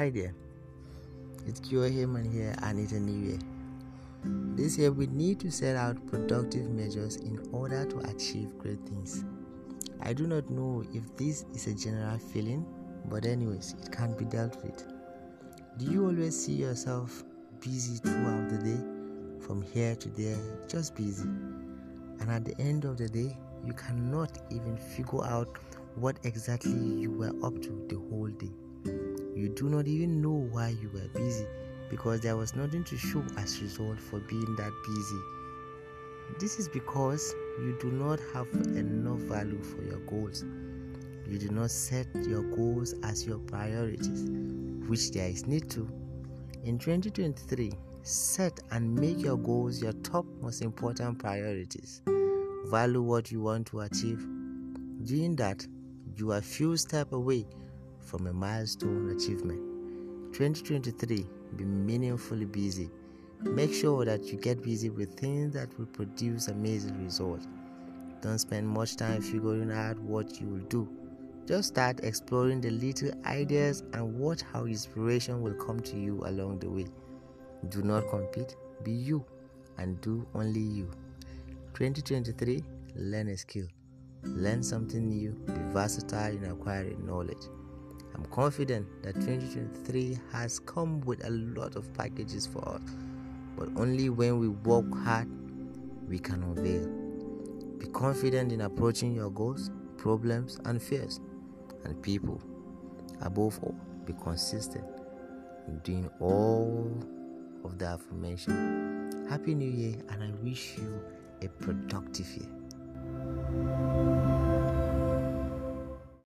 Hi there, it's Kyo Heyman here and it's a new year. This year we need to set out productive measures in order to achieve great things. I do not know if this is a general feeling, but anyways, it can be dealt with. Do you always see yourself busy throughout the day, from here to there, just busy? And at the end of the day, you cannot even figure out what exactly you were up to the whole day. You do not even know why you were busy because there was nothing to show as result for being that busy. This is because you do not have enough value for your goals. You do not set your goals as your priorities, which there is need to. In 2023, set and make your goals your top most important priorities. Value what you want to achieve. Doing that, you are few steps away from a milestone achievement. 2023 be meaningfully busy. Make sure that you get busy with things that will produce amazing results. Don't spend much time figuring out what you will do. Just start exploring the little ideas and watch how inspiration will come to you along the way. Do not compete, be you and do only you. 2023 Learn a skill. Learn something new, be versatile in acquiring knowledge. I'm confident that 2023 has come with a lot of packages for us, but only when we work hard we can unveil. Be confident in approaching your goals, problems, and fears, and people. Above all, be consistent in doing all of the affirmation. Happy New Year, and I wish you a productive year.